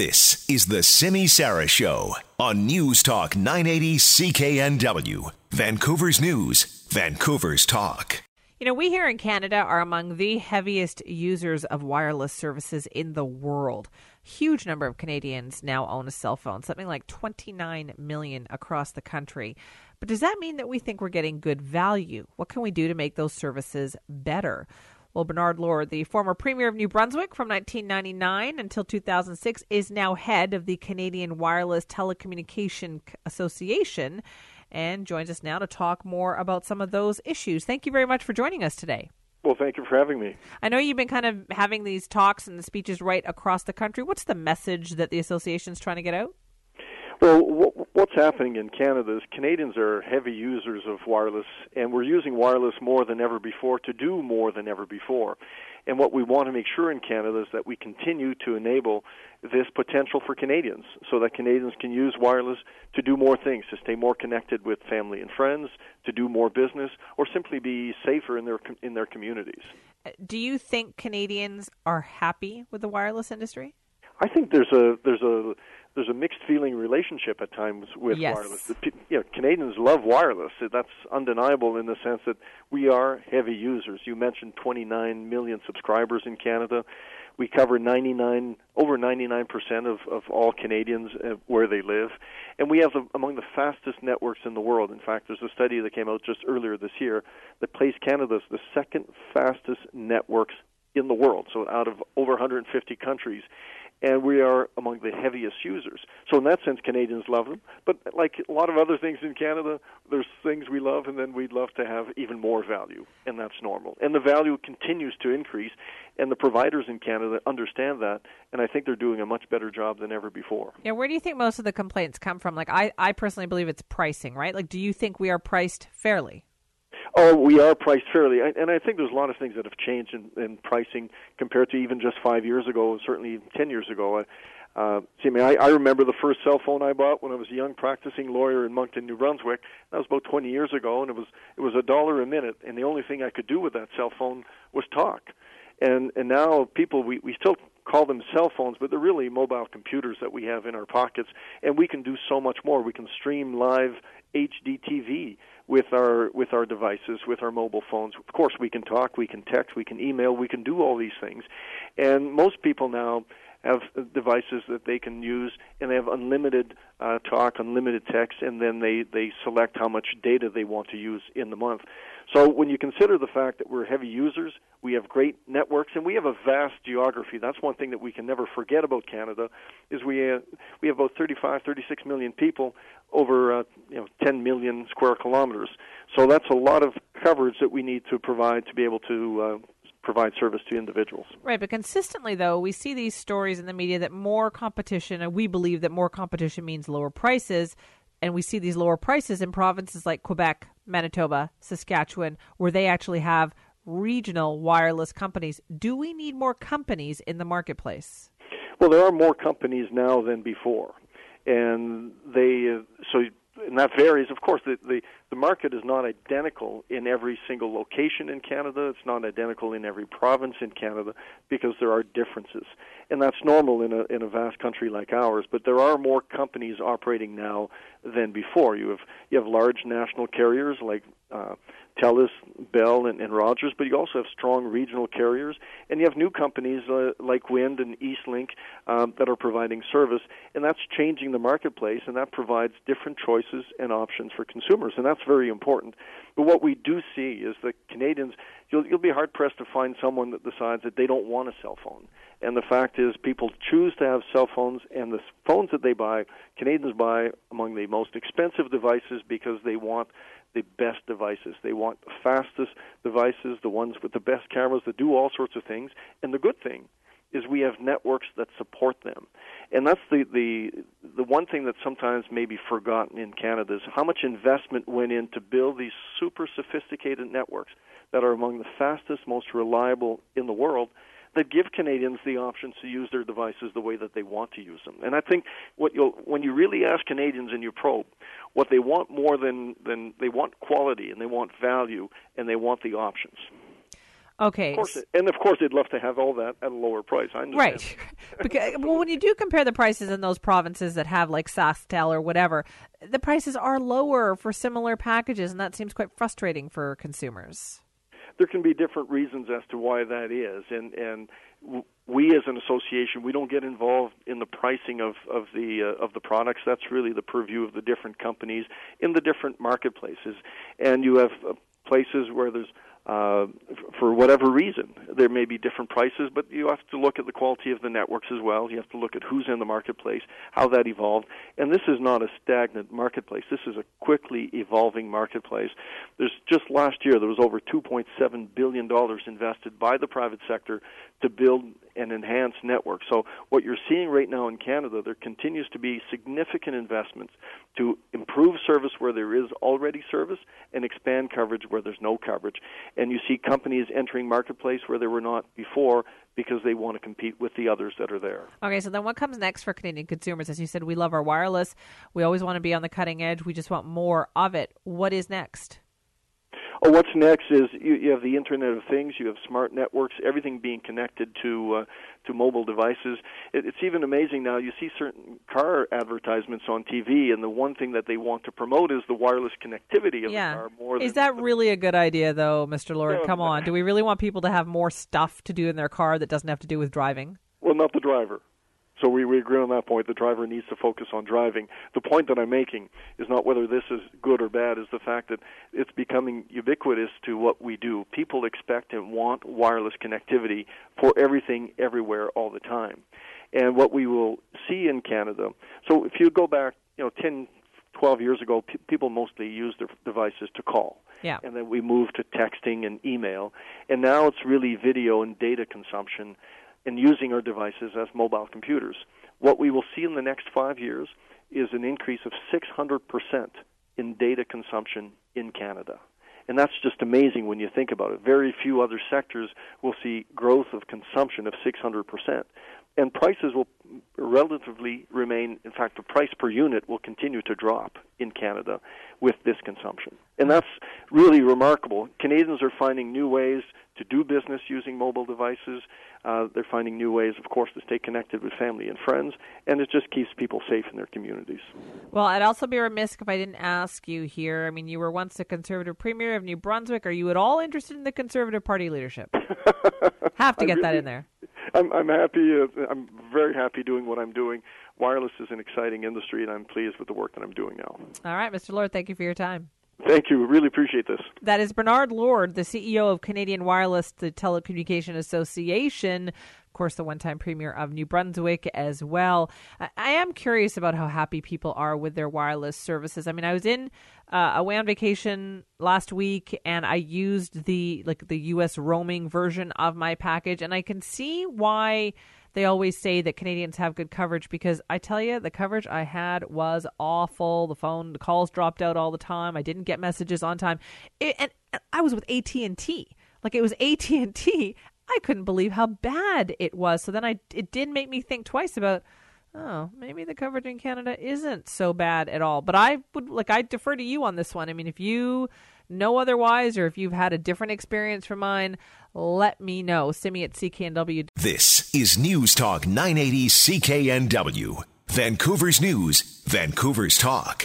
This is the Simi Sara Show on News Talk 980 CKNW, Vancouver's News, Vancouver's Talk. You know, we here in Canada are among the heaviest users of wireless services in the world. Huge number of Canadians now own a cell phone, something like 29 million across the country. But does that mean that we think we're getting good value? What can we do to make those services better? Well, Bernard Lord, the former Premier of New Brunswick from 1999 until 2006, is now head of the Canadian Wireless Telecommunication Association and joins us now to talk more about some of those issues. Thank you very much for joining us today. Well, thank you for having me. I know you've been kind of having these talks and the speeches right across the country. What's the message that the association is trying to get out? Well, what's happening in Canada is Canadians are heavy users of wireless, and we're using wireless more than ever before to do more than ever before. And what we want to make sure in Canada is that we continue to enable this potential for Canadians so that Canadians can use wireless to do more things, to stay more connected with family and friends, to do more business, or simply be safer in their in their communities. Uh, do you think Canadians are happy with the wireless industry? I think there's a there's a there's a mixed feeling relationship at times with yes. wireless. The, you know, Canadians love wireless. That's undeniable in the sense that we are heavy users. You mentioned 29 million subscribers in Canada. We cover 99 over 99% of, of all Canadians uh, where they live, and we have the, among the fastest networks in the world. In fact, there's a study that came out just earlier this year that placed Canada as the second fastest networks in the world. So out of over 150 countries, and we are among the heaviest users. So in that sense, Canadians love them. But like a lot of other things in Canada, there's things we love, and then we'd love to have even more value, and that's normal. And the value continues to increase, and the providers in Canada understand that, and I think they're doing a much better job than ever before. Yeah, where do you think most of the complaints come from? Like, I, I personally believe it's pricing, right? Like, do you think we are priced fairly? Oh, we are priced fairly, and I think there's a lot of things that have changed in, in pricing compared to even just five years ago, certainly ten years ago. Uh, see, I, mean, I, I remember the first cell phone I bought when I was a young practicing lawyer in Moncton, New Brunswick. That was about 20 years ago, and it was it was a dollar a minute, and the only thing I could do with that cell phone was talk. And and now people we we still call them cell phones, but they're really mobile computers that we have in our pockets, and we can do so much more. We can stream live HD TV with our with our devices, with our mobile phones. Of course, we can talk, we can text, we can email, we can do all these things. And most people now have devices that they can use, and they have unlimited uh, talk, unlimited text, and then they they select how much data they want to use in the month. So when you consider the fact that we're heavy users, we have great networks, and we have a vast geography. That's one thing that we can never forget about Canada, is we uh, we have about 35, 36 million people over uh, you know 10 million square kilometers. So that's a lot of coverage that we need to provide to be able to uh, provide service to individuals. Right, but consistently though, we see these stories in the media that more competition, and we believe that more competition means lower prices, and we see these lower prices in provinces like Quebec, Manitoba, Saskatchewan, where they actually have regional wireless companies. Do we need more companies in the marketplace? Well, there are more companies now than before, and they so and that varies. Of course, the, the the market is not identical in every single location in Canada. It's not identical in every province in Canada because there are differences, and that's normal in a in a vast country like ours. But there are more companies operating now than before. You have you have large national carriers like uh, TELUS, Bell, and, and Rogers, but you also have strong regional carriers, and you have new companies uh, like Wind and Eastlink um, that are providing service, and that's changing the marketplace, and that provides different choices and options for consumers, and that's very important. But what we do see is that Canadians, you'll, you'll be hard pressed to find someone that decides that they don't want a cell phone. And the fact is, people choose to have cell phones, and the phones that they buy, Canadians buy among the most expensive devices because they want the best devices. They want the fastest devices, the ones with the best cameras that do all sorts of things. And the good thing is we have networks that support them. And that's the, the the one thing that sometimes may be forgotten in Canada is how much investment went in to build these super sophisticated networks that are among the fastest, most reliable in the world that give Canadians the options to use their devices the way that they want to use them. And I think what you'll when you really ask Canadians and you probe, what they want more than than they want quality and they want value and they want the options. Okay. Of course, and of course, they'd love to have all that at a lower price. I understand. Right. because well, when you do compare the prices in those provinces that have like SaskTel or whatever, the prices are lower for similar packages, and that seems quite frustrating for consumers. There can be different reasons as to why that is, and and we as an association we don't get involved in the pricing of of the uh, of the products. That's really the purview of the different companies in the different marketplaces, and you have uh, places where there's uh, for whatever reason. There may be different prices, but you have to look at the quality of the networks as well. You have to look at who's in the marketplace, how that evolved. And this is not a stagnant marketplace. This is a quickly evolving marketplace. There's just last year there was over 2.7 billion dollars invested by the private sector to build and enhanced networks. So what you're seeing right now in Canada, there continues to be significant investments to improve service where there is already service and expand coverage where there's no coverage. And you see companies entering marketplace where they were not before because they want to compete with the others that are there. Okay, so then what comes next for Canadian consumers? As you said, we love our wireless. We always want to be on the cutting edge. We just want more of it. What is next? Oh, what's next is you, you have the Internet of Things, you have smart networks, everything being connected to uh, to mobile devices. It, it's even amazing now. You see certain car advertisements on TV, and the one thing that they want to promote is the wireless connectivity of yeah. the car. More than is that the, really a good idea, though, Mr. Lord? No, Come on, do we really want people to have more stuff to do in their car that doesn't have to do with driving? Well, not the driver. So we, we agree on that point. The driver needs to focus on driving. The point that I'm making is not whether this is good or bad, is the fact that it's becoming ubiquitous to what we do. People expect and want wireless connectivity for everything, everywhere, all the time. And what we will see in Canada, so if you go back, you know, 10, 12 years ago, pe- people mostly used their devices to call. Yeah. And then we moved to texting and email. And now it's really video and data consumption and using our devices as mobile computers. What we will see in the next five years is an increase of 600% in data consumption in Canada. And that's just amazing when you think about it. Very few other sectors will see growth of consumption of 600%. And prices will relatively remain, in fact, the price per unit will continue to drop in Canada with this consumption. And that's really remarkable. Canadians are finding new ways to do business using mobile devices. Uh, they're finding new ways, of course, to stay connected with family and friends, and it just keeps people safe in their communities. Well, I'd also be remiss if I didn't ask you here. I mean, you were once the Conservative Premier of New Brunswick. Are you at all interested in the Conservative Party leadership? Have to get really, that in there. I'm, I'm happy. Uh, I'm very happy doing what I'm doing. Wireless is an exciting industry, and I'm pleased with the work that I'm doing now. All right, Mr. Lord, thank you for your time. Thank you. Really appreciate this. That is Bernard Lord, the CEO of Canadian Wireless, the Telecommunication Association. Of course, the one time premier of New Brunswick as well. I am curious about how happy people are with their wireless services. I mean, I was in uh, away on vacation last week and I used the like the US roaming version of my package and I can see why they always say that Canadians have good coverage because I tell you, the coverage I had was awful. The phone, the calls dropped out all the time. I didn't get messages on time, it, and, I was with AT and T. Like it was AT and T. I couldn't believe how bad it was. So then I, it did make me think twice about oh, maybe the coverage in Canada isn't so bad at all. But I would like I defer to you on this one. I mean, if you know otherwise, or if you've had a different experience from mine, let me know. Send me at CKNW. This is News Talk 980 CKNW, Vancouver's News, Vancouver's Talk.